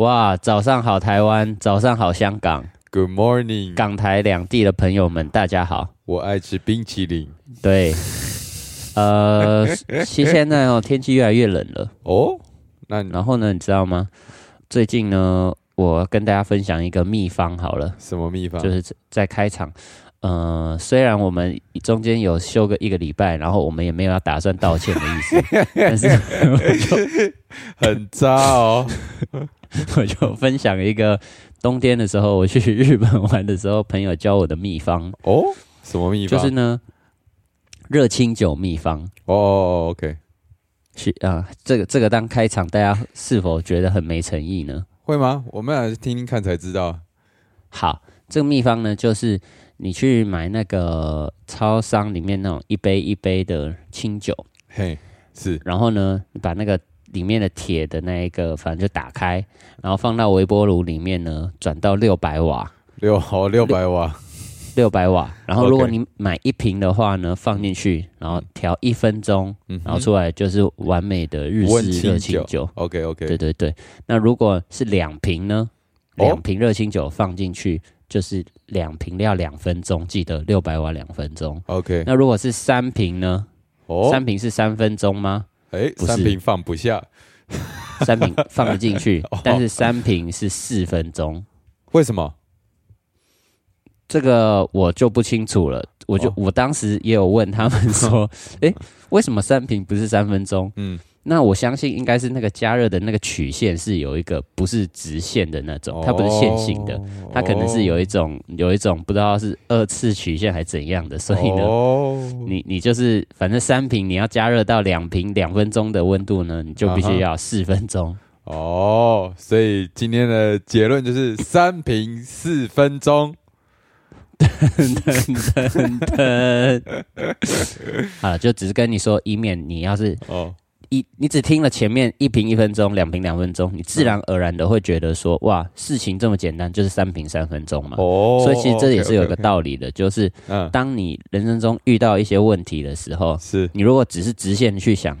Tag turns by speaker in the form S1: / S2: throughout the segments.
S1: 哇，早上好台湾，早上好香港
S2: ，Good morning，
S1: 港台两地的朋友们，大家好。
S2: 我爱吃冰淇淋
S1: 对，呃，其实现在哦，天气越来越冷了。
S2: 哦。那
S1: 然后呢，你知道吗？最近呢，我跟大家分享一个秘方好了，
S2: 什么秘方？
S1: 就是在开场。呃，虽然我们中间有休个一个礼拜，然后我们也没有要打算道歉的意思，但是
S2: 很渣哦。
S1: 我就分享一个冬天的时候，我去日本玩的时候，朋友教我的秘方，
S2: 哦，什么秘方？
S1: 就是呢，热清酒秘方。
S2: 哦，OK，
S1: 去啊，这个这个当开场，大家是否觉得很没诚意呢？
S2: 会吗？我们俩听听看才知道。
S1: 好，这个秘方呢，就是你去买那个超商里面那种一杯一杯的清酒，
S2: 嘿，是
S1: 然后呢，你把那个里面的铁的那一个，反正就打开，然后放到微波炉里面呢，转到六百瓦，
S2: 六好六百瓦。
S1: 六百瓦。然后如果你买一瓶的话呢，放进去，然后调一分钟，
S2: 嗯，
S1: 然后出来就是完美的日式热
S2: 清酒
S1: 酒。
S2: OK OK，
S1: 对对对，那如果是两瓶呢？
S2: 哦
S1: 两瓶热清酒放进去，就是两瓶要两分钟，记得六百瓦两分钟。
S2: OK，
S1: 那如果是三瓶呢？
S2: 哦，
S1: 三瓶是三分钟吗？
S2: 哎，三瓶放不下，
S1: 三瓶放得进去
S2: 哦，
S1: 但是三瓶是四分钟。
S2: 为什么？
S1: 这个我就不清楚了。我就、
S2: 哦
S1: 我当时也有问他们说，哎，为什么三瓶不是三分钟？
S2: 嗯，
S1: 那我相信应该是那个加热的那个曲线是有一个不是直线的那种，它不是线性的。
S2: 哦
S1: 它可能是有一种有一种不知道是二次曲线还怎样的，所以呢，
S2: 哦，
S1: 你你就是反正三瓶你要加热到两瓶两分钟的温度呢，你就必须要四分钟。
S2: 哦，所以今天的结论就是三瓶四分钟。
S1: 噔 噔噔，啊，就只是跟你说，以免你要是
S2: 哦，
S1: 一你只听了前面一瓶一分钟，两瓶两分钟，你自然而然的会觉得说，哇，事情这么简单，就是三瓶三分钟嘛。
S2: 哦，
S1: 所以其实这也是有一个道理的，就是
S2: 嗯，
S1: 当你人生中遇到一些问题的时候，
S2: 是
S1: 你如果只是直线去想，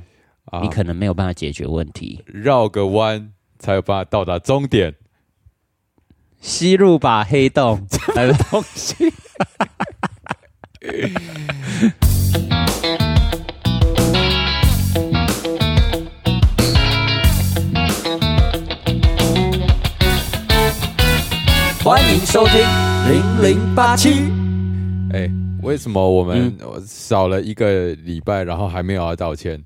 S2: 啊
S1: 你可能没有办法解决问题。
S2: 绕个弯才有办法到达终点。
S1: 吸入吧，黑洞，还有
S2: 东西。
S1: 收听零零八七。
S2: 哎，为什么我们
S1: 嗯。
S2: 少了一个礼拜，然后还没有要道歉？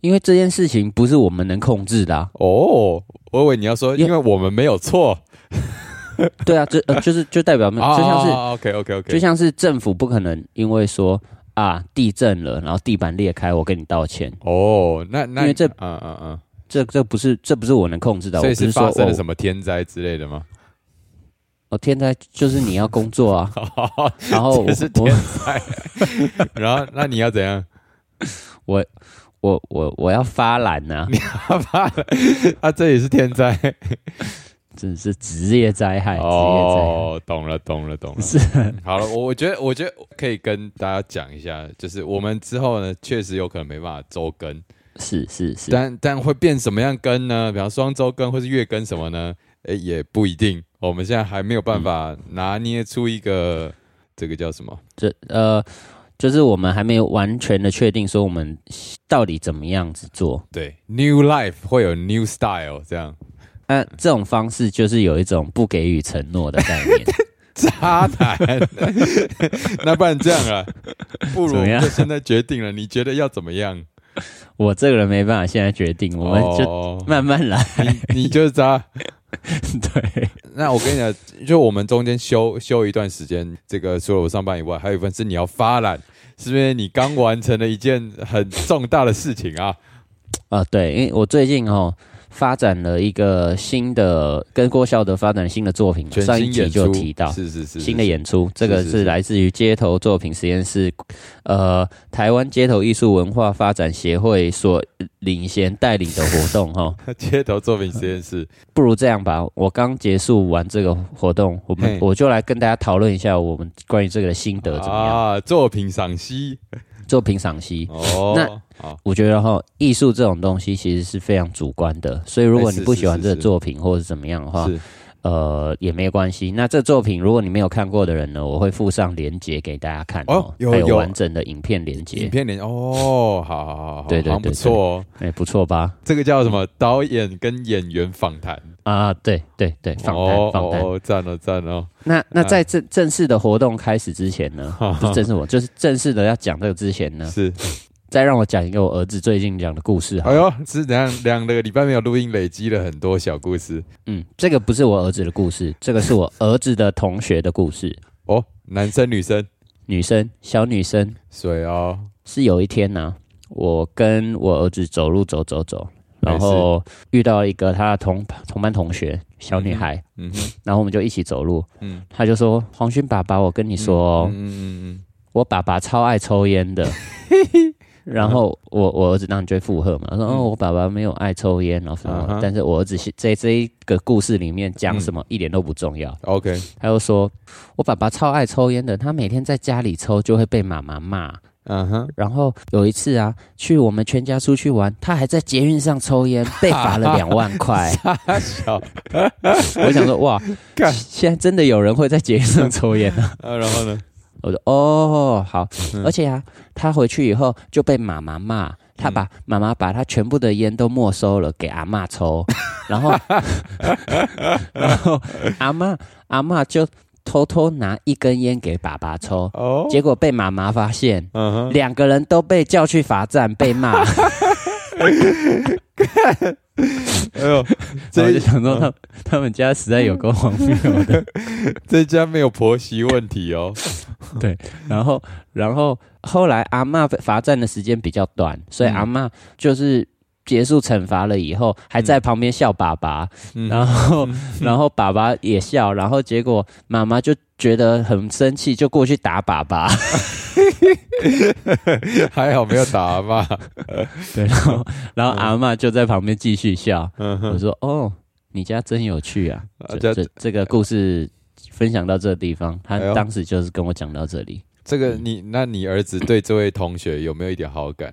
S1: 因为这件事情不是我们能控制的、啊，
S2: 哦，我以为你要说，
S1: 因
S2: 因为我们没有错，
S1: 对啊，这呃就是就代表没有，就像是
S2: OK OK OK，
S1: 就像是政府不可能因为说啊地震了，然后地板裂开，我跟你道歉，
S2: 哦，那那
S1: 因为这
S2: 嗯嗯嗯，
S1: 这这不是这不是我能控制的，我
S2: 所以
S1: 不是说
S2: 发生了
S1: 哦。
S2: 什么天灾之类的吗？
S1: 哦天灾就是你要工作啊，然后我
S2: 是天灾，然后那你要怎样？
S1: 我我我我要发懒呐、啊，
S2: 啊，这也是天灾
S1: 真是职业灾害。
S2: 哦，懂了懂了懂了。
S1: 是
S2: 好了，我我觉得我觉得可以跟大家讲一下，就是我们之后呢，确实有可能没办法周更，
S1: 是是是，
S2: 但但会变什么样更呢？比方双周更或是月更什么呢？诶，也不一定。我们现在还没有办法拿捏出一个、这个叫什么？
S1: 这呃，就是我们还没有完全的确定说我们到底怎么样子做。
S2: 对，New Life 会有 New Style 这样。
S1: 那、这种方式就是有一种不给予承诺的概念。
S2: 渣男，那不然这样啊，不如就现在决定了，你觉得要怎么样？
S1: 我这个人没办法现在决定，我们就
S2: 哦、
S1: 慢慢来。
S2: 你你就是渣。
S1: 对，
S2: 那我跟你讲，就我们中间休休一段时间，这个除了我上班以外，还有一份是你要发懒，是不是？你刚完成了一件很重大的事情啊？
S1: 啊、对，因为我最近哦发展了一个新的，跟郭孝德发展新的作品上一集就提到。
S2: 是是是
S1: 新的演出，这个
S2: 是
S1: 来自于街头作品实验室，呃，台湾街头艺术文化发展协会所领衔带领的活动哈。
S2: 街头作品实验室。
S1: 不如这样吧，我刚结束完这个活动，我们我就来跟大家讨论一下我们关于这个的心得怎么样。
S2: 啊？作品赏析，
S1: 做评赏析。
S2: 哦，
S1: 那，我觉得哈，艺术这种东西其实是非常主观的，所以如果你不喜欢这个作品或者是怎么样的话，
S2: 是
S1: 呃，也没关系。那这作品如果你没有看过的人呢，我会附上连接给大家看哦，还有完整的影片连
S2: 影，片连哦，好好好
S1: 对，对
S2: 不错哦。
S1: 哎，不错吧？
S2: 这个叫什么？导演跟演员访谈，
S1: 啊，对对对，访谈
S2: 哦
S1: 访谈。
S2: 哦，赞了赞了。
S1: 那那在正正式的活动开始之前呢，不是正式我就是正式的要讲这个之前呢，
S2: 是，
S1: 再让我讲一个我儿子最近讲的故事。
S2: 哎呦，是怎样？两个礼拜没有录音，累积了很多小故事
S1: 嗯，这个不是我儿子的故事，这个是我儿子的同学的故事。
S2: 哦。男生女生，
S1: 女生，小女生
S2: 水哦，
S1: 是有一天呢、我跟我儿子走路走走走，然后遇到一个他的同同班同学小女孩，
S2: 嗯哼，
S1: 然后我们就一起走路，
S2: 嗯，
S1: 他就说：“黄勋爸爸，我跟你说哦，
S2: 嗯嗯嗯
S1: 我爸爸超爱抽烟的。”然后我我儿子当然就会附和嘛，他说：“哦，我爸爸没有爱抽烟，然后什么。
S2: 嗯
S1: 但是我儿子是在这一个故事里面讲什么、一点都不重要。
S2: ，OK，
S1: 他又说：“我爸爸超爱抽烟的，他每天在家里抽就会被妈妈骂。
S2: 嗯哼，
S1: 然后有一次啊，去我们全家出去玩，他还在捷运上抽烟，被罚了两万块。
S2: 大小，
S1: 我想说，哇，
S2: 干。
S1: 现在真的有人会在捷运上抽烟啊？
S2: 啊，然后呢？
S1: 我说哦，好，
S2: 嗯。
S1: 而且啊，他回去以后就被妈妈骂，他把妈妈把他全部的烟都没收了，给阿嬷抽，然后 然后阿嬷阿嬷就偷偷拿一根烟给爸爸抽，
S2: 哦，
S1: 结果被妈妈发现，
S2: 嗯哼，
S1: 两个人都被叫去罚站，被骂。
S2: 哎呦，
S1: 我就想说他他们家实在有够荒谬的。
S2: 这家没有婆媳问题哦。
S1: 对然后，然后后来阿嬷罚站的时间比较短，所以
S2: 嗯
S1: 阿嬷就是结束惩罚了以后，还在旁边笑爸爸，
S2: 嗯
S1: 然后 然后爸爸也笑，然后结果妈妈就觉得很生气，就过去打爸爸。
S2: 还好没有打阿妈。
S1: 对，然后然后阿嬷就在旁边继续笑。
S2: 嗯，
S1: 我说：“哦，你家真有趣啊！”
S2: 啊这
S1: 这个故事分享到这个地方，他当时就是跟我讲到这里，
S2: 这个你，那你儿子对这位同学有没有一点好感？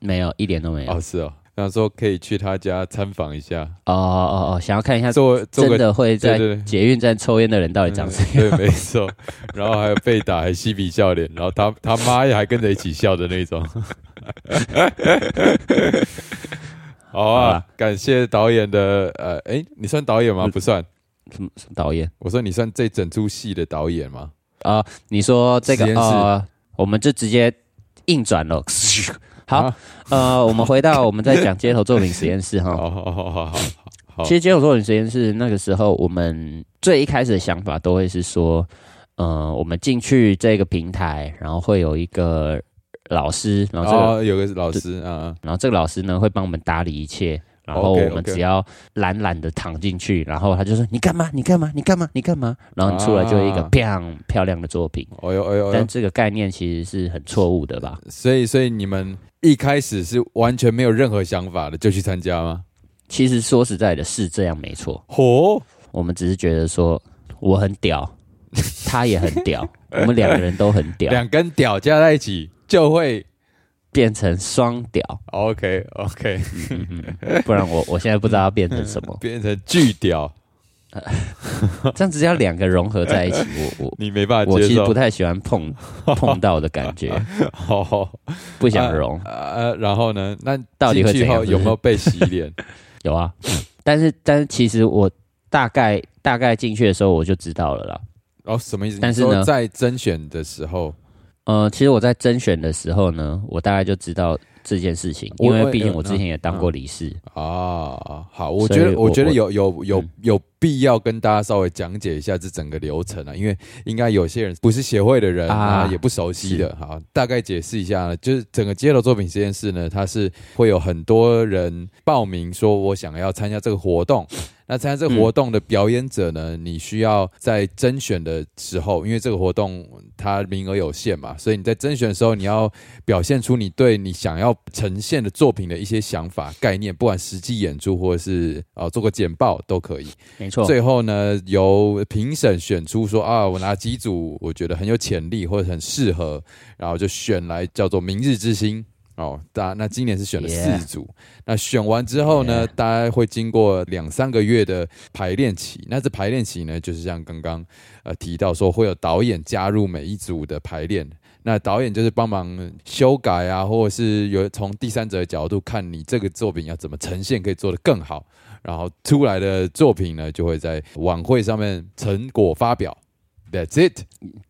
S1: 没有一点都没有。
S2: 哦，是哦，想说可以去他家参访一下，
S1: 哦哦哦，想要看一下
S2: 做
S1: 真的会在捷运站抽烟的人到底长什么样？
S2: 对，没错。然后还有被打，还嬉皮笑脸，然后他他妈也还跟着一起笑的那种。好
S1: 好
S2: 啊，感谢导演的呃，哎，你算导演吗？不算。
S1: 什么什么导演
S2: 我说你算这整出戏的导演吗？
S1: 啊？你说这个
S2: 啊
S1: 呃，我们就直接硬转了。好
S2: 啊，
S1: 呃，我们回到我们在讲街头作品实验室哈。
S2: 好好好好好好。
S1: 其实街头作品实验室那个时候，我们最一开始的想法都会是说，呃，我们进去这个平台，然后会有一个老师，然后这个
S2: 哦，有个老师啊，
S1: 然后这个老师呢会帮我们打理一切，然后我们只要懒懒的躺进去，然后他就说你干嘛？你干嘛？你干嘛？你干嘛？然后你出来就一个
S2: 啊
S1: 漂漂亮的作品。
S2: 哎呦哎呦，
S1: 但这个概念其实是很错误的吧？
S2: 所以所以你们一开始是完全没有任何想法的就去参加吗？
S1: 其实说实在的，是这样没错。
S2: 哦，
S1: 我们只是觉得说我很屌，他也很屌，我们两个人都很屌，
S2: 两根屌加在一起就会
S1: 变成双屌。
S2: OK OK，
S1: 不然我我现在不知道要变成什么。
S2: 变成巨屌，
S1: 这样子要两个融合在一起，我我
S2: 你没办法
S1: 我。其实不太喜欢碰碰到的感觉，
S2: 哦，
S1: 不想融。
S2: 呃，然后呢？那
S1: 到底会怎样
S2: 有没有被洗脸？
S1: 有啊，但是但是其实我大概大概进去的时候我就知道了啦。
S2: 哦，什么意思？
S1: 但是呢
S2: 在甄选的时候，
S1: 呃，其实我在甄选的时候呢，我大概就知道这件事情，因为毕竟我之前也当过
S2: 嗯
S1: 理事。
S2: 啊，好，我觉得，我觉得有有有
S1: 嗯
S2: 有必要跟大家稍微讲解一下这整个流程啊，因为应该有些人不是协会的人
S1: 啊
S2: 啊，也不熟悉的，好，大概解释一下呢，就是整个街头作品实验室呢，它是会有很多人报名说我想要参加这个活动。那参加这个活动的表演者呢，你需要在甄选的时候，因为这个活动它名额有限嘛，所以你在甄选的时候，你要表现出你对你想要呈现的作品的一些想法、概念，不管实际演出或者是呃做个简报都可以。
S1: 没错，
S2: 最后呢，由评审选出说啊，我拿几组我觉得很有潜力或者很适合，然后就选来叫做明日之星。哦，大那今年是选了四组，那选完之后呢，大家会经过两三个月的排练期。那这排练期呢，就是像刚刚呃提到说，会有导演加入每一组的排练。那导演就是帮忙修改啊，或者是有从第三者的角度看你这个作品要怎么呈现，可以做得更好。然后出来的作品呢，就会在晚会上面成果发表。That's it，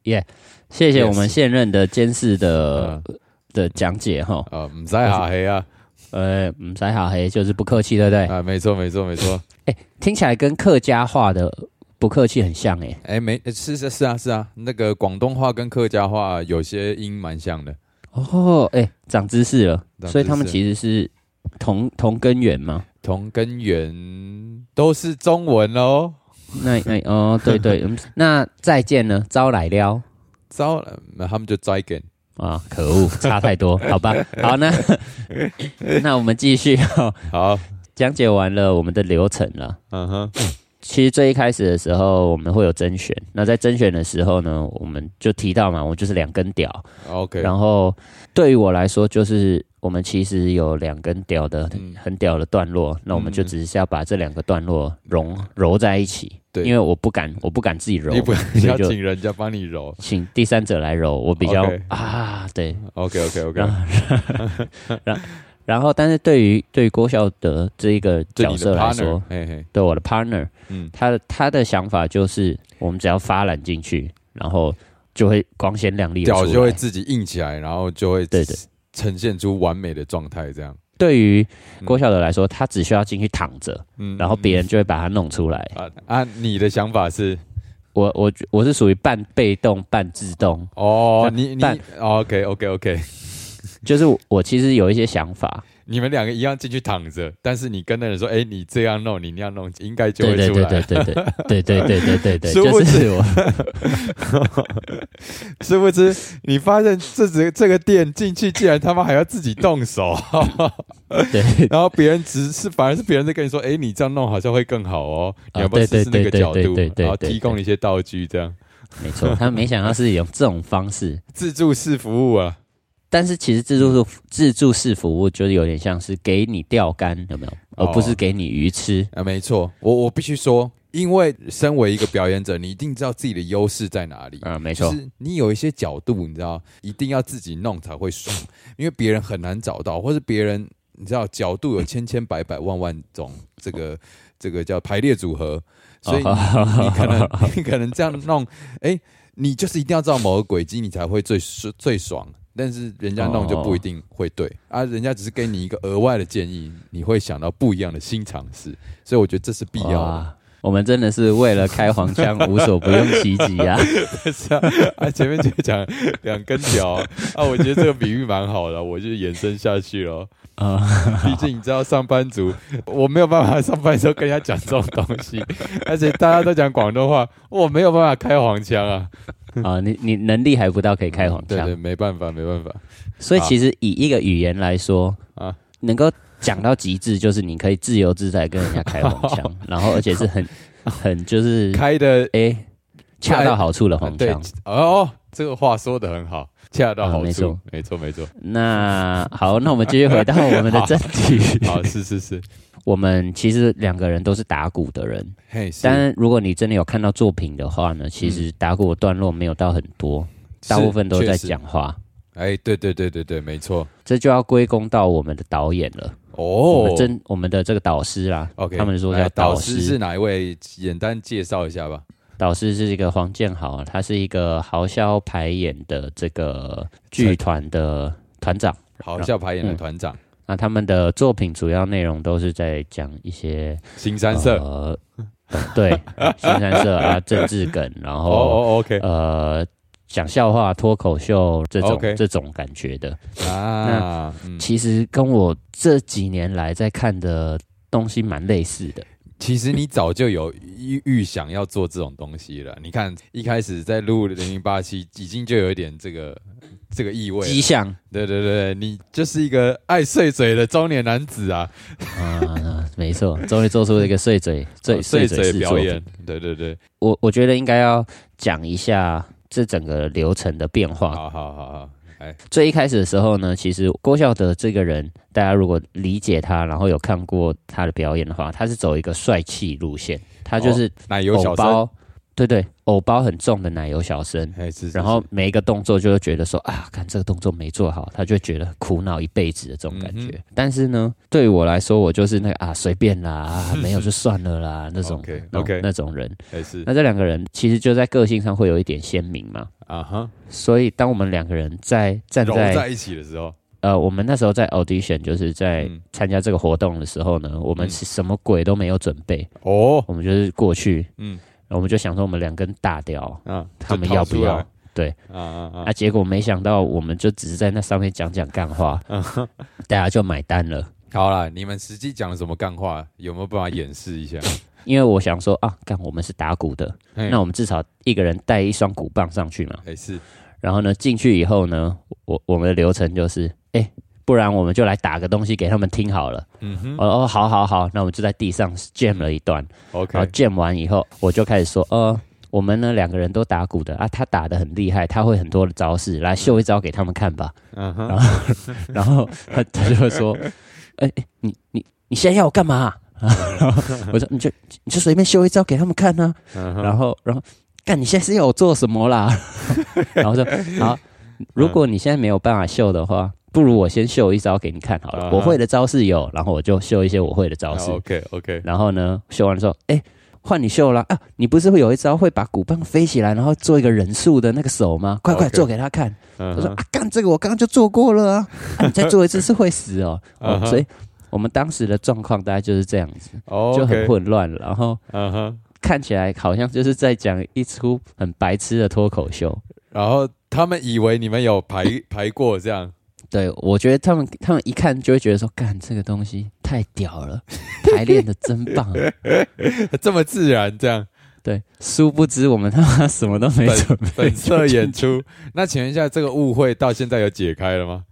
S1: 耶！谢谢我们现任的监视的。的讲解哈，
S2: 呃，唔使下黑啊，
S1: 呃，唔使下黑就是不客气，对不对？
S2: 啊，没错，没错，没错。
S1: 哎，听起来跟客家话的不客气很像哎。
S2: 哎，没，是是是啊是啊，那个广东话跟客家话有些音蛮像的。
S1: 哦，哎，长知识了，所以他们其实是同同根源吗？
S2: 同根源都是中文哦。
S1: 那那哦，对对，那再见呢？招来了，
S2: 招，那他们就再见。
S1: 啊，可恶，差太多，好吧，好那 那我们继续
S2: 好
S1: 讲解完了我们的流程了。嗯哼，其实最一开始的时候我们会有甄选，那在甄选的时候呢，我们就提到嘛，我就是两根屌
S2: ，OK，
S1: 然后对于我来说就是。我们其实有两根屌的很屌的段落，那我们就只是要把这两个段落融揉在一起。
S2: 对，
S1: 因为我不敢，我不敢自己揉，
S2: 你不要请人家帮你揉，
S1: 请第三者来揉。我比较啊，对
S2: ，OK OK OK。
S1: 然 然后，但是对于对于郭孝德这一个角色来说，对我的 partner，嗯，他的他的想法就是，我们只要发懒进去，然后就会光鲜亮丽，
S2: 屌就会自己硬起来，然后就会
S1: 对对。
S2: 呈现出完美的状态，这样
S1: 对于郭晓德来说，他只需要进去躺着，嗯，然后别人就会把他弄出来。啊
S2: 啊！你的想法是，
S1: 我我我是属于半被动半自动
S2: 哦。你你 OK OK OK，
S1: 就是我其实有一些想法。
S2: 你们两个一样进去躺着，但是你跟那人说：“哎，你这样弄，你那样弄，应该就会出来。”
S1: 对对对对对对对对对对，就是我。
S2: 殊不知，你发现这只这个店进去，竟然他妈还要自己动手。
S1: 对，
S2: 然后别人只是反而是别人在跟你说：“哎，你这样弄好像会更好哦。”你要不要试试那个角度？然后提供一些道具，这样。
S1: 没错，他没想到是用这种方式
S2: 自助式服务啊。
S1: 但是其实自助式自助式服务就是有点像是给你钓竿，有没有？而不是给你鱼吃
S2: 啊。没错，我我必须说，因为身为一个表演者，你一定知道自己的优势在哪里
S1: 啊。没错，
S2: 你有一些角度，你知道，一定要自己弄才会爽，因为别人很难找到，或是别人你知道角度有千千百百万万种，这个这个叫排列组合，所以你可能你可能这样弄，哎，你就是一定要知道某个轨迹，你才会最最爽。但是人家弄就不一定会对啊，人家只是给你一个额外的建议，你会想到不一样的新尝试，所以我觉得这是必要的。
S1: 我们真的是为了开黄腔无所不用其极啊！
S2: 是啊，啊前面就讲两根条啊，我觉得这个比喻蛮好的，我就延伸下去了啊。毕竟你知道上班族，我没有办法上班时候跟人家讲这种东西，而且大家都讲广东话，我没有办法开黄腔啊。
S1: 啊，你你能力还不到可以开黄腔，
S2: 对对，没办法，没办法。
S1: 所以其实以一个语言来说啊，能够讲到极致，就是你可以自由自在跟人家开黄腔，然后而且是很 很就是
S2: 开的
S1: 哎，恰到好处的黄腔。
S2: 哦，这个话说的很好，恰到好处，没错，没错，没错。
S1: 那好，那我们继续回到我们的正题。
S2: 好，是是是。
S1: 我们其实两个人都是打鼓的人，嘿但如果你真的有看到作品的话呢，其实打鼓段落没有到很多，大部分都在讲话。
S2: 哎，对对对对对，没错，
S1: 这就要归功到我们的导演了。哦，真我们的这个导师啦
S2: ，OK，
S1: 他们说叫
S2: 导师是哪一位？简单介绍一下吧。
S1: 导师是一个黄建豪，他是一个豪笑排演的这个剧团的团长，
S2: 豪笑排演的团长。
S1: 那他们的作品主要内容都是在讲一些
S2: 新三色，
S1: 对，新三色啊，政治梗，然后哦
S2: ，OK，
S1: 呃，讲笑话、脱口秀这种这种感觉的啊。那其实跟我这几年来在看的东西蛮类似的。
S2: 其实你早就有预预想要做这种东西了。你看一开始在录零零八七，已经就有一点这个这个意味了。
S1: 迹象
S2: 对对对，你就是一个爱碎嘴的中年男子啊，
S1: 啊，没错，终于做出了一个碎嘴 碎
S2: 碎嘴
S1: 嘴式作品
S2: 表演。对对对，
S1: 我我觉得应该要讲一下这整个流程的变化。
S2: 好好好好，哎，
S1: 最一开始的时候呢，其实郭孝德这个人，大家如果理解他，然后有看过他的表演的话，他是走一个帅气路线，他就是
S2: 奶油小
S1: 包，对对，偶包很重的奶油小生。
S2: 哎是，是
S1: 然后每一个动作就会觉得说啊，看这个动作没做好，他就会觉得苦恼一辈子的这种感觉。
S2: 嗯
S1: 但是呢，对于我来说，我就是那个啊随便啦，啊没有就 算了啦那种
S2: OK，
S1: 那种
S2: OK
S1: 那种人。
S2: 哎是。
S1: 那这两个人其实就在个性上会有一点鲜明嘛，
S2: 啊哈，
S1: 所以当我们两个人在站
S2: 揉
S1: 在
S2: 在一起的时候，
S1: 呃，我们那时候在 audition，就是在
S2: 嗯。
S1: 参加这个活动的时候呢，我们
S2: 嗯。
S1: 是什么鬼都没有准备，
S2: 哦，
S1: 我们就是过去，
S2: 嗯
S1: 我们就想说我们两根大屌，
S2: 啊，
S1: 他们要不要？对
S2: 啊啊啊
S1: 啊，结果没想到我们就只是在那上面讲讲干话，大家就买单了。
S2: 好了，你们实际讲了什么干话？有没有办法演示一下？
S1: 因为我想说啊，干我们是打鼓的，那我们至少一个人带一双鼓棒上去嘛。
S2: 哎是，
S1: 然后呢，进去以后呢，我我们的流程就是，哎，不然我们就来打个东西给他们听好了。
S2: 嗯哼
S1: 哦哦，好好好，那我们就在地上 jam 了一段。然后，OK，jam 完以后，我就开始说，呃，我们呢两个人都打鼓的啊，他打的很厉害，他会很多的招式，来秀一招给他们看吧。
S2: 嗯哼，
S1: 然后，然后他他就会说，哎、哎你你你现在要我干嘛、然 后我说你就你就随便秀一招给他们看呢、然后然后干你现在是要我做什么啦？然后说好，如果你现在没有办法秀的话。不如我先秀一招给你看好了我会的招式有，然后我就秀一些我会的招式。
S2: OK OK，
S1: 然后呢，秀完之后，哎，换你秀了啊！你不是会有一招会把鼓棒飞起来，然后做一个人数的那个手吗？快快做给他看！
S2: 他
S1: 我说啊，干这个我刚刚就做过了啊，啊你再做一次是会死哦。哦，所以我们当时的状况大概就是这样子，
S2: 哦，
S1: 就很，混乱，然后
S2: 嗯哼，
S1: 看起来好像就是在讲一出很白痴的脱口秀。
S2: 然后他们以为你们有排排过这样，
S1: 对，我觉得他们他们一看就会觉得说，干这个东西太屌了，排练的真棒。
S2: 这么自然这样，
S1: 对，殊不知我们他妈什么都没准备
S2: 本色演出。那请问一下，这个误会到现在有解开了吗？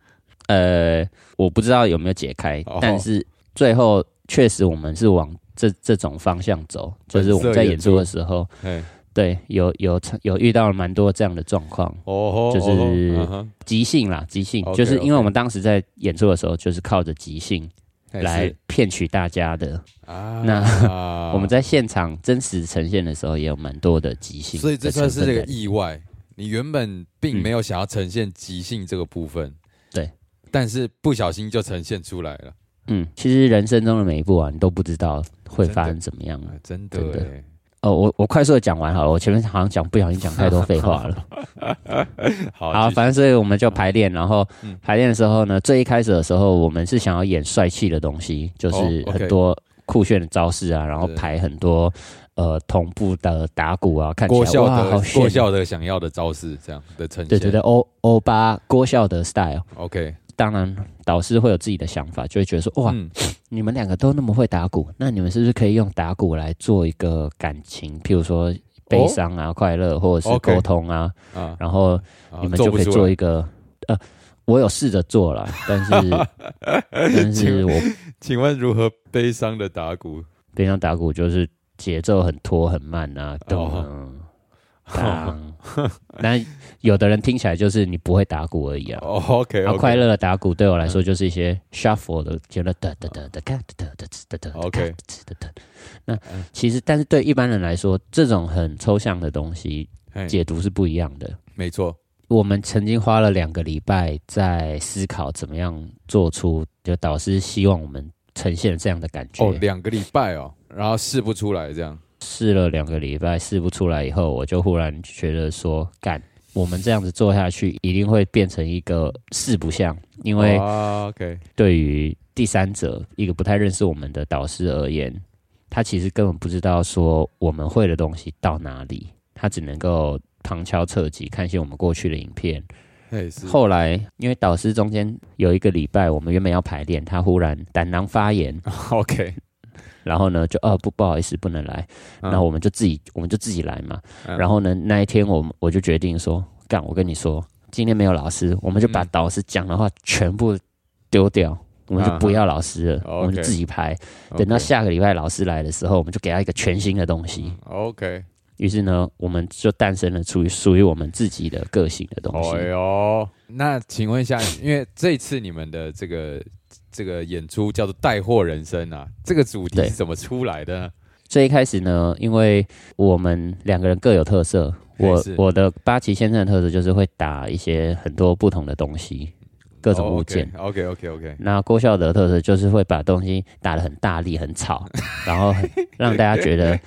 S1: 呃，我不知道有没有解开，
S2: 哦
S1: 但是最后确实我们是往这这种方向走，就是我们在演出的时候，
S2: 哎，
S1: 对，有有有遇到了蛮多这样的状况，
S2: 哦吼，
S1: 就是即兴啦，即兴就是因为我们当时在演出的时候，就是靠着即兴
S2: 哎
S1: 来骗取大家的。
S2: 啊，
S1: 那我们在现场真实呈现的时候，也有蛮多的即兴
S2: 所以这算是这个意外。你原本并没有想要呈现即兴这个部分，
S1: 对，
S2: 但是不小心就呈现出来了。
S1: 嗯，其实人生中的每一步啊，你都不知道会发生怎么样。
S2: 啊，真的
S1: 真的
S2: 哎，
S1: 哦，我我快速的讲完好了，我前面好像讲不小心讲太多废话了。
S2: 好，
S1: 好，反正所以我们就排练，然后
S2: 嗯
S1: 排练的时候呢，最一开始的时候，我们是想要演帅气的东西，就是
S2: 哦，OK
S1: 很多酷炫的招式啊，然后排很多呃同步的打鼓啊，看起来
S2: 郭孝
S1: 哇好炫
S2: 郭。孝德想要的招式这样的呈现。
S1: 对对对，欧欧巴郭孝德
S2: style，，OK，
S1: 当然导师会有自己的想法，就会觉得说哇，
S2: 嗯。
S1: 你们两个都那么会打鼓，那你们是不是可以用打鼓来做一个感情，譬如说悲伤啊、快乐，或者是沟通啊，
S2: 啊，
S1: 然后
S2: 啊
S1: 你们就可以做一个呃，我有试着做了，但是但是我
S2: 请问如何悲伤的打鼓？
S1: 悲伤打鼓就是节奏很拖很慢啊，等
S2: 哦
S1: 当，那有的人听起来就是你不会打鼓而已啊。
S2: 哦，OK，
S1: 然后快乐的打鼓对我来说就是一些 shuffle 的，觉得哒哒哒哒哒哒哒哒哒
S2: OK
S1: 哒哒。那其实，但是对一般人来说，这种很抽象的东西
S2: 嘿
S1: 解读是不一样的。
S2: 没错，
S1: 我们曾经花了两个礼拜在思考怎么样做出，就导师希望我们呈现这样的感觉。
S2: 哦，两个礼拜哦，然后试不出来这样，
S1: 试了两个礼拜，试不出来以后，我就忽然觉得说，干，我们这样子做下去，一定会变成一个四不像，因为对于第三者一个不太认识我们的导师而言，他其实根本不知道说我们会的东西到哪里，他只能够旁敲侧击看一些我们过去的影片。后来因为导师中间有一个礼拜，我们原本要排练，他忽然胆囊发炎，
S2: OK，
S1: 然后呢就哦不不好意思不能来，
S2: 嗯
S1: 然后我们就自己我们就自己来嘛。
S2: 嗯
S1: 然后呢那一天我们我就决定说，干我跟你说，今天没有老师，我们就把
S2: 嗯
S1: 导师讲的话全部丢掉。我们就不要老师了，
S2: 嗯
S1: 我们就自己拍。等到下个礼拜老师来的时候，我们就给他一个全新的东西。
S2: OK，
S1: 于是呢，我们就诞生了属于属于我们自己的个性的东西。
S2: 哎呦，那请问一下，因为这一次你们的这个这个演出叫做“带货人生”啊，这个主题是怎么出来的呢？
S1: 最一开始呢，因为我们两个人各有特色，我我的八旗先生的特色就是会打一些很多不同的东西，各种物件。
S2: OK OK OK，
S1: 那郭孝德的特色就是会把东西打得很大力、很吵，然后很让大家觉得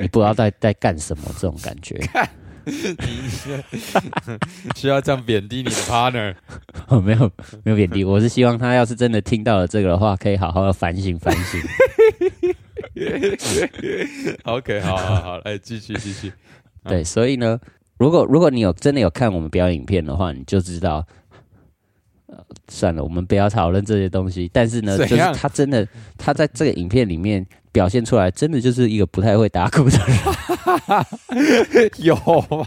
S1: 你不知道在在干什么这种感觉。
S2: 需 要这样贬低你的 partner？
S1: 哦没有没有贬低，我是希望他要是真的听到了这个的话，可以好好的反省反省。
S2: OK，好好好，来继续继续。
S1: 对，所以呢，如果如果你有真的有看我们表演影片的话，你就知道。呃，算了，我们不要讨论这些东西。但是呢，就是他真的，他在这个影片里面表现出来，真的就是一个不太会打鼓的人。
S2: 有吗？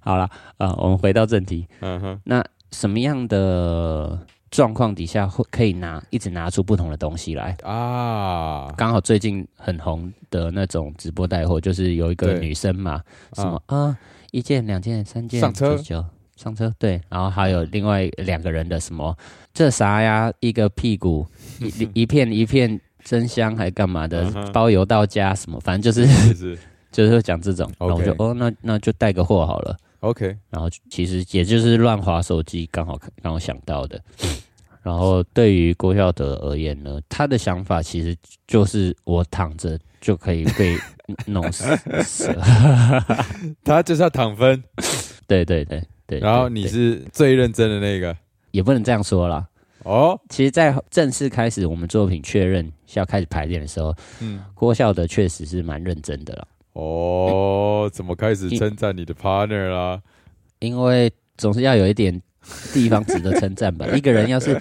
S1: 好了，啊、我们回到正题。
S2: 嗯哼，
S1: 那什么样的状况底下会可以拿一直拿出不同的东西来？
S2: 啊，
S1: 刚好最近很红的那种直播带货，就是有一个女生嘛，什么啊、一件、两件、三件，
S2: 上车
S1: 99上车，对，然后还有另外两个人的什么？这啥呀，一个屁股，一一片一片真香还干嘛的？包邮到家什么，反正就是 就是会讲这种，然后我就哦，那那就带个货好了。
S2: OK，
S1: 然后其实也就是乱划手机，刚好刚好想到的。然后对于郭孝德而言呢，他的想法其实就是我躺着就可以被弄死。
S2: 他就是要躺分，
S1: 对对对对。
S2: 然后你是最认真的那个
S1: 也不能这样说啦。
S2: 哦，
S1: 其实，在正式开始我们作品确认是要开始排练的时候，
S2: 嗯，
S1: 郭笑的确实是蛮认真的了，
S2: 哦，怎么开始称赞你的 partner 啦？
S1: 因为总是要有一点地方值得称赞吧。一个人要是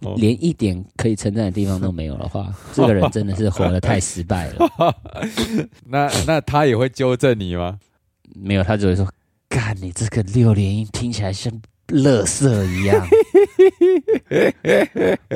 S2: 哦
S1: 连一点可以称赞的地方都没有的话，这个人真的是活得太失败了。
S2: 那那他也会纠正你吗？
S1: 没有，他只会说：“干，你这个六连音听起来像乐色一样。”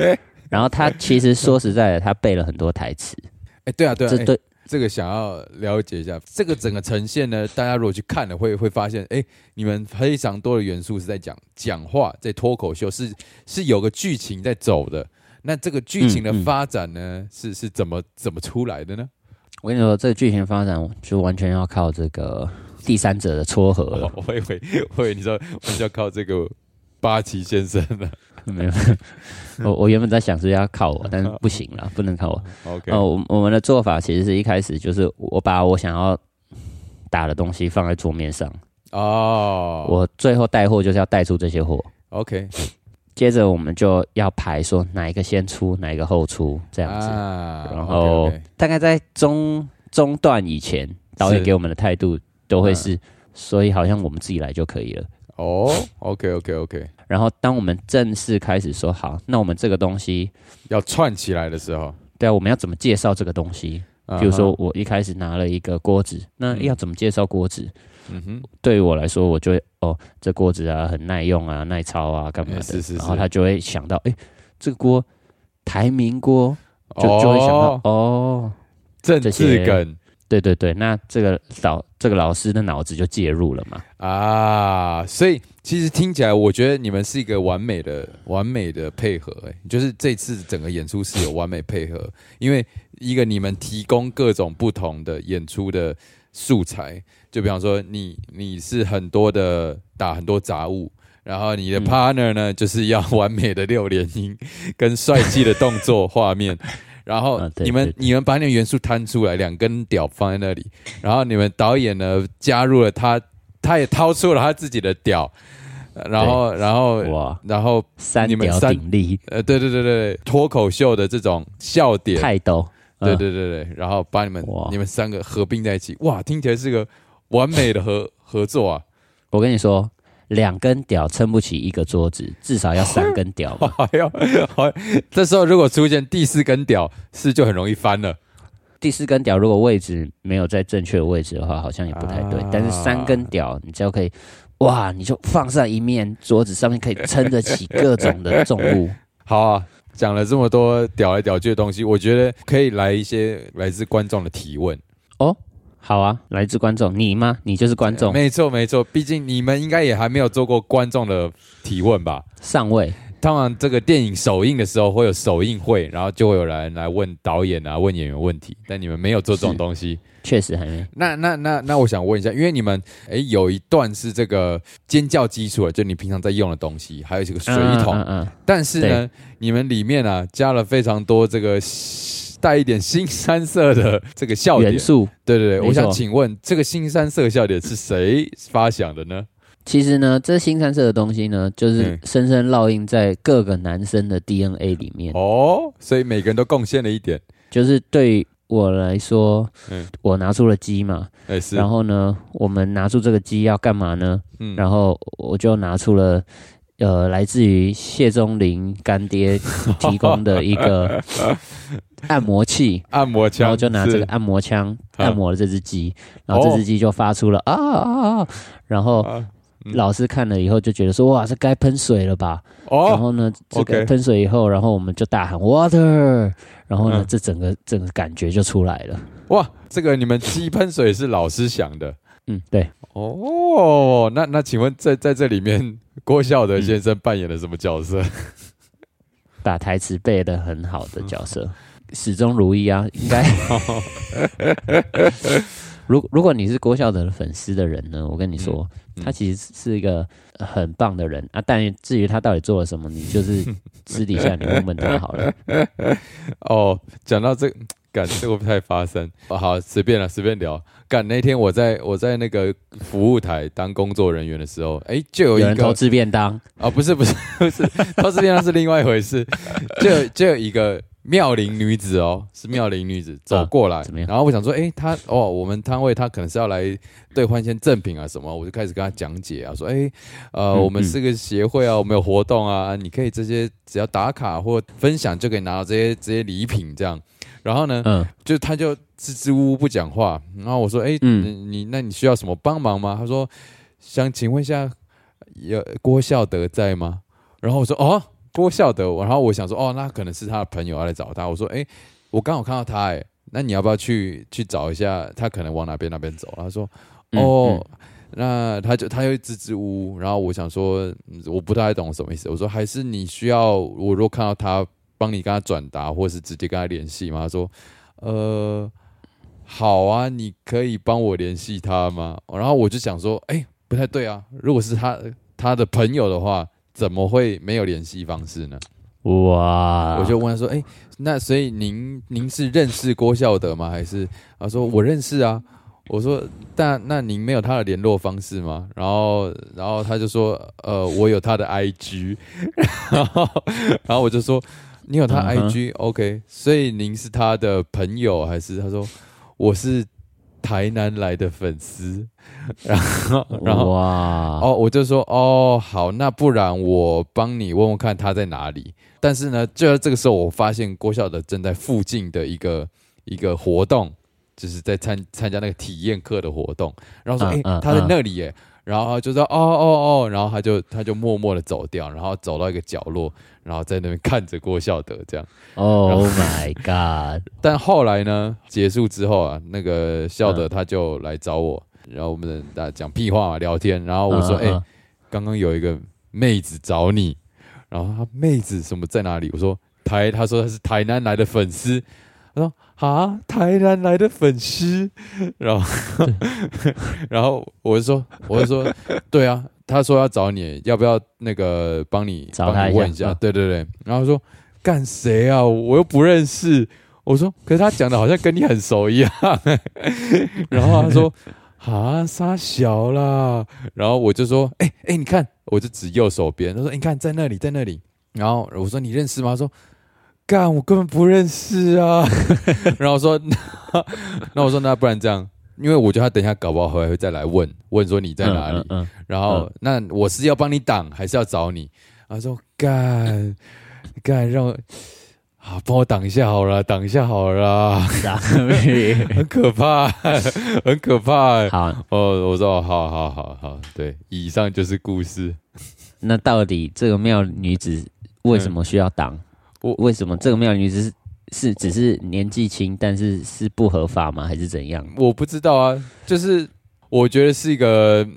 S1: 然后他其实说实在的，他背了很多台词，
S2: 哎，对啊对啊，
S1: 对
S2: 这个想要了解一下，这个整个呈现呢，大家如果去看了会会发现，哎，你们非常多的元素是在讲讲话，在脱口秀是是有个剧情在走的。那这个剧情的发展呢，是是怎么怎么出来的呢？
S1: 我跟你说，这个剧情发展就完全要靠这个第三者的撮合了
S2: 哦。我以为 我以为你说我们就要靠这个八旗先生了。
S1: 没有，我我原本在想是要靠我，但是不行了，不能靠我。
S2: OK，
S1: 哦，我我们的做法其实是一开始就是我把我想要打的东西放在桌面上，
S2: 哦，
S1: 我最后带货就是要带出这些货。
S2: OK
S1: 接着我们就要排说哪一个先出，哪一个后出这样子。
S2: 啊，
S1: 然后大概在中中段以前，导演给我们的态度都会是，所以好像我们自己来就可以了。
S2: 哦，OK OK OK，
S1: 然后当我们正式开始说好，那我们这个东西，
S2: 要串起来的时候，
S1: 对啊，我们要怎么介绍这个东西？
S2: 比
S1: 比如说，我一开始拿了一个锅子，那
S2: 嗯。
S1: 要怎么介绍锅子？
S2: 嗯哼，
S1: 对于我来说，我就会哦，这锅子啊很耐用啊，耐操啊，干嘛的？
S2: 哎是是是。
S1: 然后他就会想到，哎，这个锅台民锅，就就会想到
S2: 哦。
S1: 哦，
S2: 政治梗
S1: 对对对，那这个老这个老师的脑子就介入了嘛。
S2: 啊，所以其实听起来，我觉得你们是一个完美的、完美的配合、哎，就是这次整个演出是有完美配合，因为一个你们提供各种不同的演出的素材，就比方说你你是很多的打很多杂物。然后你的
S1: 嗯
S2: partner 呢，就是要完美的六连音跟帅气的动作画面，然后你们、你们把你的元素摊出来，两根屌放在那里，然后你们导演呢加入了他，他也掏出了他自己的屌，呃然后然后
S1: 哇，
S2: 然后
S1: 三
S2: 你们三
S1: 鼎立，
S2: 呃对对对对对脱口秀的这种笑点，
S1: 泰斗，
S2: 对
S1: 嗯。
S2: 对对对，然后把你们你们三个合并在一起，哇，听起来是个完美的合 合作啊！
S1: 我跟你说，两根屌撑不起一个桌子，至少要三根屌吧。
S2: 哎呦，好这时候如果出现第四根屌，是就很容易翻了。
S1: 第四根屌如果位置没有在正确的位置的话，好像也不太对。
S2: 啊
S1: 但是三根屌，你只要可以，哇，你就放上一面桌子上面可以撑得起各种的重物。
S2: 好啊，讲了这么多屌来屌去的东西，我觉得可以来一些来自观众的提问。
S1: 哦，好啊，来自观众，你吗？你就是观众，
S2: 没错没错，毕竟你们应该也还没有做过观众的提问吧？
S1: 上位。
S2: 通常这个电影首映的时候会有首映会，然后就会有人来问导演啊、问演员问题，但你们没有做这种东西。
S1: 确实还没
S2: 那那那那，我想问一下，因为你们诶有一段是这个尖叫基础的，就你平常在用的东西，还有这个水桶，
S1: 嗯嗯嗯
S2: 但是呢，你们里面啊加了非常多这个带一点新三色的这个笑点
S1: 元。素。
S2: 对对对，我想请问，这个新三色笑点是谁发想的呢？
S1: 其实呢，这新三色的东西呢，就是
S2: 嗯
S1: 深深烙印在各个男生的 DNA 里面。
S2: 哦，所以每个人都贡献了一点。
S1: 就是对我来说，
S2: 嗯
S1: 我拿出了鸡嘛，
S2: 哎，是，
S1: 然后呢，我们拿出这个鸡要干嘛呢？
S2: 嗯
S1: 然后我就拿出了。呃，来自于谢钟林干爹提供的一个 按摩器，
S2: 按摩枪，
S1: 然后就拿这个按摩枪
S2: 嗯
S1: 按摩了这只鸡，然后这只鸡就发出了啊啊啊，然后老师看了以后就觉得说哇，这该喷水了吧？然
S2: 哦，
S1: 后呢，这个喷水以后，然后我们就大喊 water，然后呢
S2: 嗯，
S1: 这整个整个感觉就出来了。
S2: 哇，这个你们鸡喷水是老师想的
S1: 嗯，对，
S2: 哦。那那请问在在这里面，郭孝德先生扮演了什么角色？
S1: 把台词背得很好的角色，始终如一啊，应该。如如果你是郭孝德的粉丝的人呢，我跟你说，
S2: 嗯
S1: 他其实是一个很棒的人啊。但至于他到底做了什么，你就是私底下你问问他好了。
S2: 哦，讲到这，干这个不太发生。哦、好，随便了，随便聊。干那天我在我在那个服务台当工作人员的时候，哎，就有一个
S1: 有人偷吃便当，
S2: 啊、不是不是不是，偷吃便当是另外一回事。就有就有一个妙龄女子哦，是妙龄女子走过来，
S1: 怎么样
S2: 然后我想说，哎，她哦，我们摊位她可能是要来兑换一些赠品啊什么，我就开始跟她讲解啊，说，哎，呃，
S1: 嗯
S2: 我们是个协会啊，我们有活动啊，你可以这些只要打卡或分享就可以拿到这些这些礼品这样。然后呢，
S1: 嗯
S2: 就他就支支吾吾不讲话，然后我说：“哎、
S1: 嗯
S2: 你你那你需要什么帮忙吗？”他说：“想请问一下，有郭孝德在吗？”然后我说：“哦，郭孝德。”然后我想说：“哦，那可能是他的朋友要来找他。”我说：“哎、我刚好看到他、哎，那你要不要去去找一下？他可能往哪边哪边走？”他说：“
S1: 嗯
S2: 哦。那他就他又支支吾吾，然后我想说，嗯我不太懂什么意思。我说还是你需要我如果看到他，帮你跟他转达，或是直接跟他联系吗？他说，呃，好啊，你可以帮我联系他吗？然后我就想说，哎、不太对啊，如果是他他的朋友的话，怎么会没有联系方式呢？
S1: 哇，
S2: 我就问他说，哎、那所以您您是认识郭孝德吗？还是他说我认识啊？我说，但那您没有他的联络方式吗？然后，然后他就说，呃，我有他的 IG，然后，然后我就说，你有他
S1: 嗯哼
S2: IG，OK，、所以您是他的朋友还是？他说我是台南来的粉丝，然后，然后
S1: 哇，
S2: 哦，我就说哦，好，那不然我帮你问问看他在哪里。但是呢，就在这个时候，我发现郭孝的正在附近的一个一个活动，就是在参参加那个体验课的活动。然后说，哎、
S1: 嗯嗯
S2: 他在
S1: 嗯
S2: 那里耶。然后就说，哦哦哦，然后他就他就默默的走掉，然后走到一个角落，然后在那边看着郭孝德这样。
S1: Oh my god！
S2: 但后来呢，结束之后啊，那个孝德
S1: 嗯
S2: 他就来找我，然后我们大家讲屁话嘛，聊天。然后我说，哎、
S1: 嗯嗯
S2: 刚刚有一个妹子找你，然后她妹子什么在哪里？我说台，他说他是台南来的粉丝。他说啊，台南来的粉丝，然后 然后我就说，我就说，对啊，他说要找你，要不要那个帮你
S1: 找她一下
S2: 帮你问一下？
S1: 嗯
S2: 对对对，然后说干谁啊？我又不认识。我说，可是他讲的好像跟你很熟一样。然后他说。啊，傻小啦！然后我就说，哎、哎、你看，我就指右手边。他说，你看在那里，在那里。然后我说，你认识吗？他说，干，我根本不认识啊。然后我说，那 那我说，那不然这样，因为我觉得他等一下搞不好还会再来问问说你在哪里，
S1: 嗯嗯
S2: 然后、那我是要帮你挡还是要找你？他说干干让我啊帮我挡一下好了，挡一下好了 很可怕，很可怕。
S1: 好，
S2: 哦，我说好好好好，对，以上就是故事。
S1: 那到底这个妙女子为什么需要挡？
S2: 我
S1: 为什么这个妙女子是是只是年纪轻，但是是不合法吗？还是怎样？
S2: 我不知道啊，就是我觉得是一个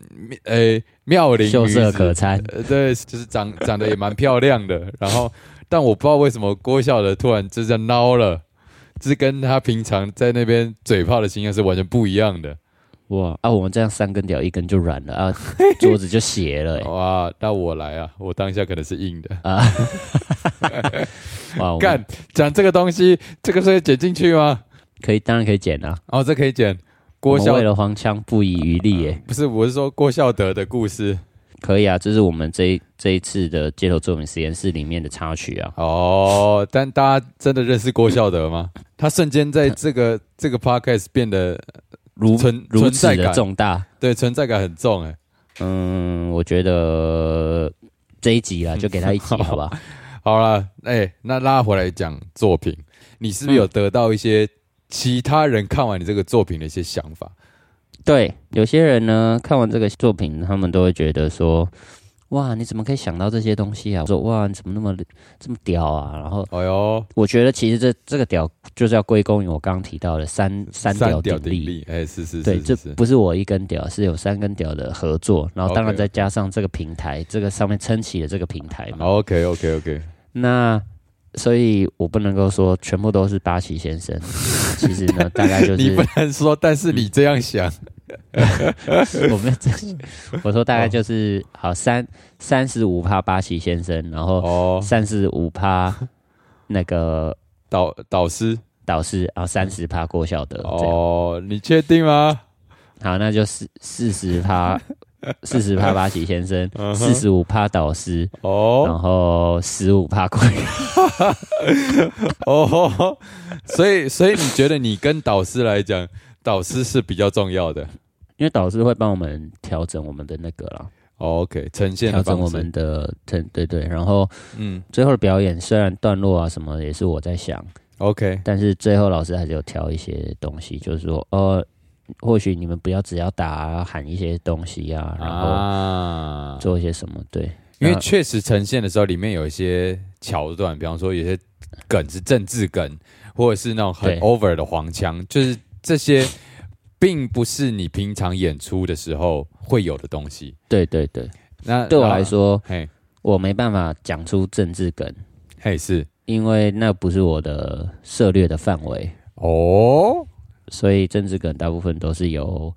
S2: 呃妙龄
S1: 秀色
S2: 女子
S1: 可餐，
S2: 呃，对，就是长长得也蛮漂亮的，然后，但我不知道为什么郭笑的突然就这样孬了，这跟他平常在那边嘴炮的形象是完全不一样的。
S1: 哇啊！我们这样三根屌一根就软了啊，桌子就斜了、欸、
S2: 哇，那我来啊，我当下可能是硬的。
S1: 啊！哇，
S2: 干讲这个东西，这个是要剪进去吗？
S1: 可以，当然可以剪啊。
S2: 哦，这可以剪。郭笑
S1: 们为了黄腔不遗余力耶、
S2: 不是，我是说郭孝德的故事。
S1: 可以啊，这是我们这一这一次的街头作品实验室里面的插曲啊。
S2: 哦，但大家真的认识郭孝德吗？他瞬间在这个这个 podcast 变得
S1: 如
S2: 存
S1: 如此的
S2: 存在感，
S1: 重大，
S2: 对存在感很重哎。
S1: 嗯，我觉得这一集啊，就给他一集，好吧？
S2: 好了，哎、那拉回来讲作品，你是不是有得到一些其他人看完你这个作品的一些想法？
S1: 对，有些人呢看完这个作品，他们都会觉得说：“哇，你怎么可以想到这些东西啊？”我说：“哇，你怎么那么这么屌啊？”然后
S2: 哎呦，
S1: 我觉得其实这这个屌就是要归功于我刚刚提到的三三屌鼎立。
S2: 顶立，哎、是是
S1: 对，这不是我一根屌，是有三根屌的合作，然后当然再加上这个平台，这个上面撑起了这个平台嘛。
S2: OK OK OK，
S1: 那所以我不能够说全部都是八旗先生，其实呢，大概就是
S2: 你不能说，但是你这样想，
S1: 我没有这，我说大概就是好三三十五趴巴西先生，然后
S2: 哦，
S1: 三十五趴那个
S2: 导导师，
S1: 导师，然后三十趴郭晓德，
S2: 哦，你确定吗？
S1: 好，那就四四十趴 四十趴八旗先生，四十五趴导师，
S2: 哦。
S1: 然后十五趴贵
S2: 哦，所以所以你觉得你跟导师来讲，导师是比较重要的。
S1: 因为导师会帮我们调整我们的那个啦，
S2: 哦 OK，呈现
S1: 调整我们，的对对对，然后
S2: 嗯
S1: 最后的表演虽然段落啊什么也是我在想
S2: ，，OK，
S1: 但是最后老师还是有调一些东西，就是说呃，或许你们不要只要打啊喊一些东西啊，然后
S2: 啊，
S1: 做一些什么，对，
S2: 因为确实呈现的时候，里面有一些桥段，比方说有些梗是政治梗，或者是那种很 over 的黄腔，就是这些并不是你平常演出的时候会有的东西。
S1: 对对对，
S2: 那
S1: 对我来，说，
S2: 嘿，
S1: 我没办法讲出政治梗，
S2: 嘿是。
S1: 因为那不是我的涉猎的范围。
S2: 哦，
S1: 所以政治梗大部分都是由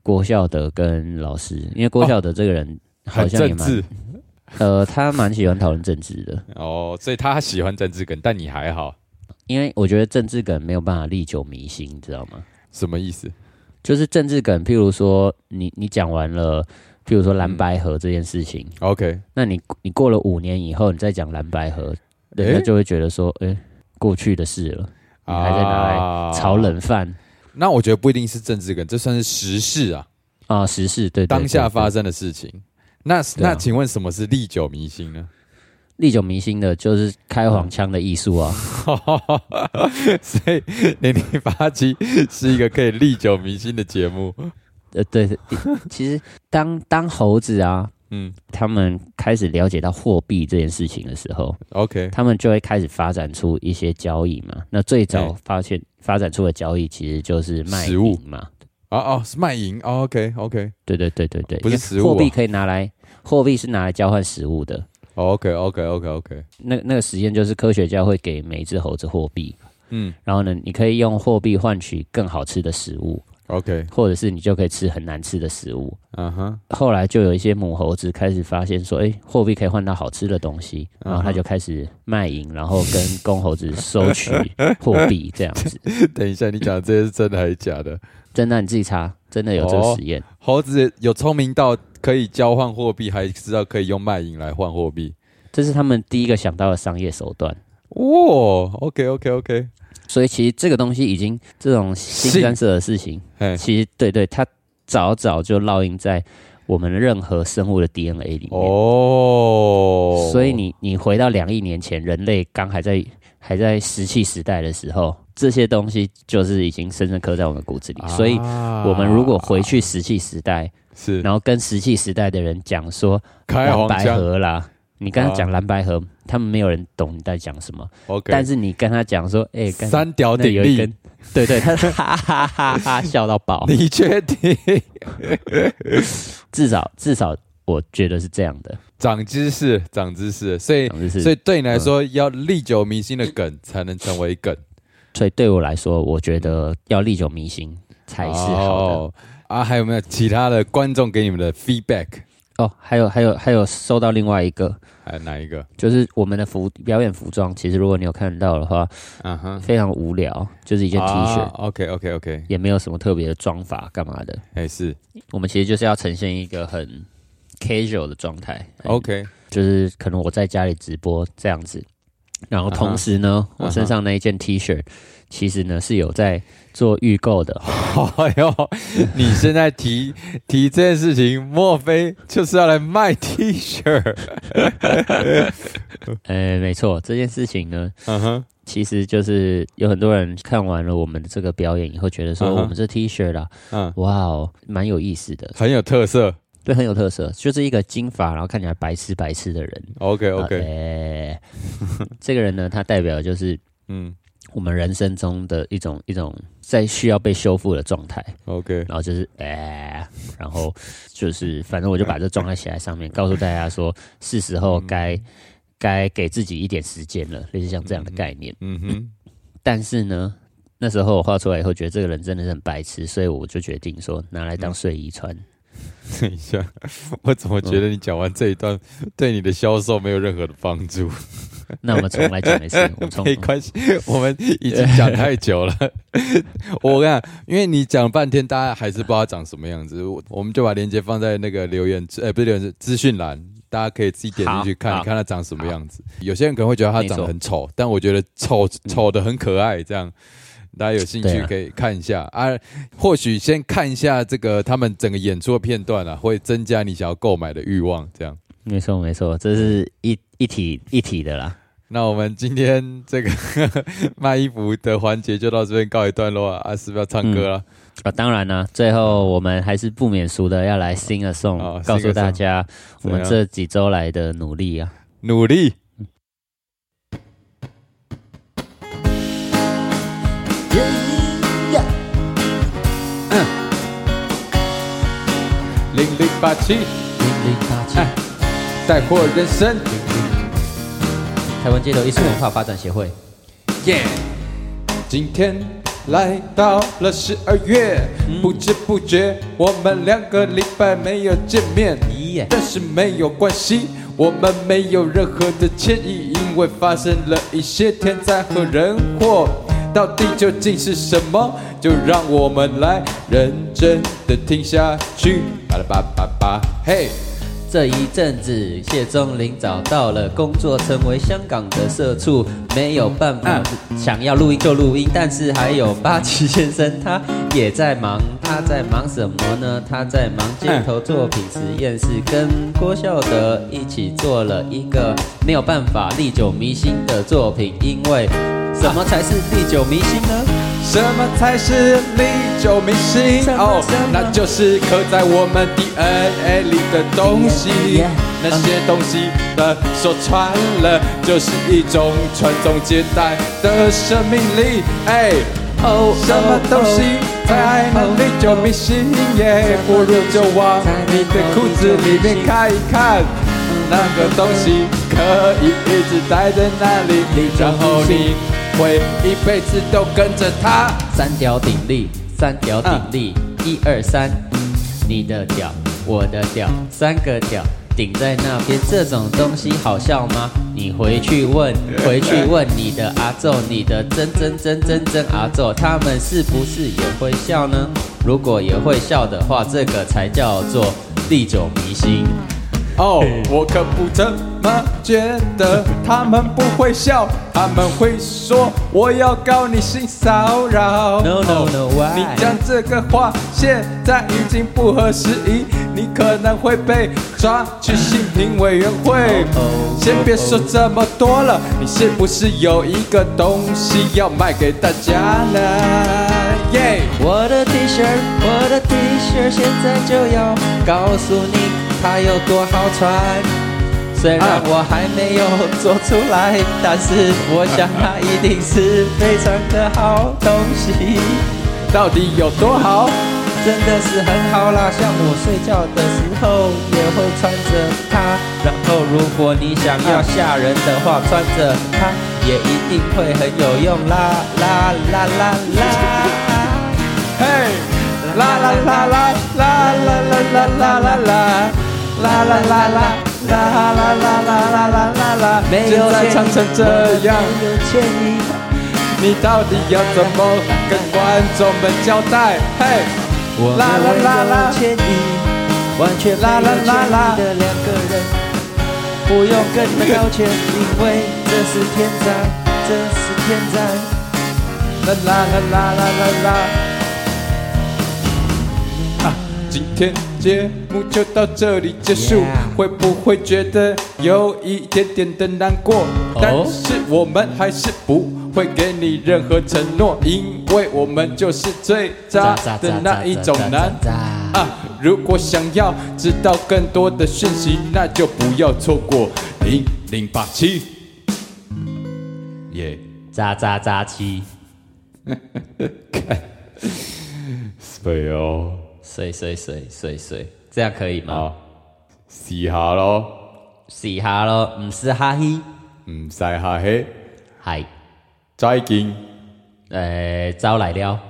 S1: 郭孝德跟老师，因为郭孝德这个人好像也蛮、呃，他蛮喜欢讨论政治的，
S2: 哦，所以他喜欢政治梗，但你还好，
S1: 因为我觉得政治梗没有办法历久弥新，你知道吗？
S2: 什么意思？
S1: 就是政治梗，譬如说你你讲完了，譬如说蓝白河这件事情
S2: ，OK，
S1: 那你你过了五年以后，你再讲蓝白河，人家就会觉得说，哎、过去的事了，你还在拿来
S2: 啊
S1: 炒冷饭
S2: 那我觉得不一定是政治梗，这算是时事啊，
S1: 啊，时事对对
S2: 当下发
S1: 生。
S2: 的事情。那那请问什么是历久弥新呢？
S1: 历久弥新的就是开黄腔的艺术啊，
S2: 所以零零八七是一个可以历久弥新的节目。
S1: 呃，对，对其实当当猴子啊，
S2: 嗯
S1: 他们开始了解到货币这件事情的时候
S2: ，，OK，
S1: 他们就会开始发展出一些交易嘛。那最早发现发展出的交易其实就是卖
S2: 食物
S1: 淫嘛。
S2: 哦哦，是卖淫哦，OK OK
S1: 对对对对对，
S2: 不是食物啊
S1: 货币可以拿来，货币是拿来交换食物的。
S2: OK OK OK OK，
S1: 那那个实验就是科学家会给每一只猴子货币，
S2: 嗯。
S1: 然后呢，你可以用货币换取更好吃的食物
S2: ，OK，
S1: 或者是你就可以吃很难吃的食物。
S2: 嗯哼，
S1: 后来就有一些母猴子开始发现说，哎、货币可以换到好吃的东西，然后他就开始卖淫，然后跟公猴子收取货币这样子。
S2: 等一下，你讲的这些是真的还是假的？
S1: 真的你自己查，真的有这个实验。
S2: 猴子有聪明到可以交换货币，还知道可以用卖淫来换货币。
S1: 这是他们第一个想到的商业手段。
S2: 哦，OK OK OK，
S1: 所以其实这个东西已经这种新干色的事情，
S2: 哎，
S1: 其实对对，它早早就烙印在我们任何生物的 DNA 里面。
S2: 哦，
S1: 所以你你回到两亿年前，人类刚还在还在石器时代的时候，这些东西就是已经深深刻在我们骨子里。所以，我们如果回去石器时代，
S2: 是
S1: 然后跟石器时代的人讲说蓝白
S2: 开黄腔
S1: 河啦，你跟他讲蓝白河，他们没有人懂你在讲什么。
S2: ，OK，
S1: 但是你跟他讲说，哎、干
S2: 三屌鼎立
S1: 那有一根，，对对，他哈哈哈哈笑到爆。
S2: 你确定？
S1: 至少至少，我觉得是这样的。
S2: 长知识，长知识，所以所以对你来说，要历久弥新的梗才能成为梗，
S1: 所以对我来说，我觉得要历久弥新才是好的。
S2: 哦啊，还有没有？其他的观众给你们的 feedback？
S1: 哦，还有还有还有收到另外一个，
S2: 还有哪一个？
S1: 就是我们的服表演服装，其实如果你有看到的话，
S2: 嗯哼，
S1: 非常无聊，就是一件 T 恤
S2: ，OK OK OK，
S1: 也没有什么特别的装法干嘛的。
S2: 哎是。
S1: 我们其实就是要呈现一个很 casual 的状态。
S2: OK，
S1: 就是可能我在家里直播这样子，然后同时呢，我身上那一件 T 恤，其实呢是有在做预购的。
S2: 哎呦，你现在提 提这件事情，莫非就是要来卖 T 恤？
S1: 呃，没错，这件事情呢，
S2: 嗯哼，
S1: 其实就是有很多人看完了我们的这个表演以后，觉得说我们这 T 恤啦，
S2: 嗯，
S1: 哇哦，蛮有意思的，
S2: 很有特色。
S1: 对，很有特色，就是一个金发，然后看起来白痴白痴的人。
S2: OK
S1: 啊
S2: OK，
S1: 哎这个人呢，他代表的就是
S2: 嗯
S1: 我们人生中的一种一种在需要被修复的状态。
S2: OK，
S1: 然后就是哎、然后就是反正我就把这状态写在上面，告诉大家说是时候该该给自己一点时间了，类似像这样的概念。
S2: 嗯哼，
S1: 但是呢，那时候我画出来以后，觉得这个人真的是很白痴，所以我就决定说拿来当睡衣穿。
S2: 等一下，我怎么觉得你讲完这一段对你的销售没有任何的帮助？
S1: 那我们重来讲一次，我们
S2: 没关系，我们已经讲太久了。我跟你讲，因为你讲半天，大家还是不知道长什么样子，我我们就把链接放在那个留言，呃，不是留言，是资讯栏，大家可以自己点进去看，你看他长什么样子。有些人可能会觉得他长得很丑，但我觉得丑丑的很可爱，这样。大家有兴趣可以看一下啊，或许先看一下这个他们整个演出的片段啊，会增加你想要购买的欲望。这样，
S1: 没错没错，这是一一体一体的啦。
S2: 那我们今天这个 卖衣服的环节就到这边告一段落啊，啊，是不是要唱歌了？
S1: 啊，当然啦，最后我们还是不免俗的要来 sing a song，、
S2: 哦
S1: 告诉大家我们这几周来的努力啊。
S2: 努力。零零八七，
S1: 零零八七，
S2: 带货人生，
S1: 台湾街头艺术文化发展协会。
S2: 耶！今天来到了十二月，不知不觉我们两个礼拜没有见面，但是没有关系，我们没有任何的歉意，因为发生了一些天灾和人祸。到底究竟是什么？就让我们来认真的听下去。巴拉巴巴巴，嘿！
S1: 这一阵子，谢钟林找到了工作，成为香港的社畜，没有办法，想要录音就录音。但是还有八旗先生，他也在忙，他在忙什么呢？他在忙镜头作品实验室，跟郭孝德一起做了一个没有办法历久弥新的作品，因为什么才是历久弥新呢？
S2: 什么才是历久弥新？哦，那就是刻在我们 DNA 里的东西。那些东西的说穿了，就是一种传宗接代的生命力。哎，
S1: 哦
S2: 什么东西才能历久弥新？耶，不如就往你的裤子里面看一看。那个东西可以一直待在那里，然后你会一辈子都跟着他。
S1: 三条鼎立，三条鼎立，一二三，你的屌，我的屌，三个屌顶在那边，这种东西好笑吗？你回去问，回去问你的阿昼，你的真真真真真阿昼，他们是不是也会笑呢？如果也会笑的话，这个才叫做历久弥新。
S2: 哦，我可不这么觉得，他们不会笑，他们会说我要告你性骚扰。
S1: No, no, no？
S2: 你讲这个话现在已经不合时宜，你可能会被抓去性评委员会。
S1: 哦
S2: 先别说这么多了，你是不是有一个东西要卖给大家呢？耶、
S1: 我的 T 恤，我的 T 恤现在就要告诉你它有多好穿。虽然我还没有做出来，但是我想它一定是非常的好东西，
S2: 到底有多好？
S1: 真的是很好啦。像我睡觉的时候也会穿着它，然后如果你想要吓人的话，穿着它也一定会很有用啦啦啦啦啦。
S2: 嘿，啦啦啦啦啦啦啦啦啦啦啦。啦啦啦啦啦啦啦啦啦啦啦啦！
S1: 没有
S2: 现在唱成这样。你到底要怎么跟观众们交代？嘿，
S1: 我
S2: 啦啦啦啦
S1: 完全
S2: 啦啦啦啦
S1: 的两个人，不用跟你们道歉，因为这是天灾，这是天灾。
S2: 啦啦啦啦啦啦啦！啊，今天节目就到这里结束
S1: Yeah
S2: 会不会觉得有一点点的难过？但是我们还是不会给你任何承诺，因为我们就是最渣的那一种男。啊，如果想要知道更多的讯息，那就不要错过零零八七。耶，
S1: 渣渣渣七，
S2: 对哦，
S1: 水水水水水，这样可以吗？
S2: 啊，洗下咯，
S1: 洗下咯，唔使哈嘿，
S2: 唔使哈嘿，
S1: 系，
S2: 再见，
S1: 诶，招来了。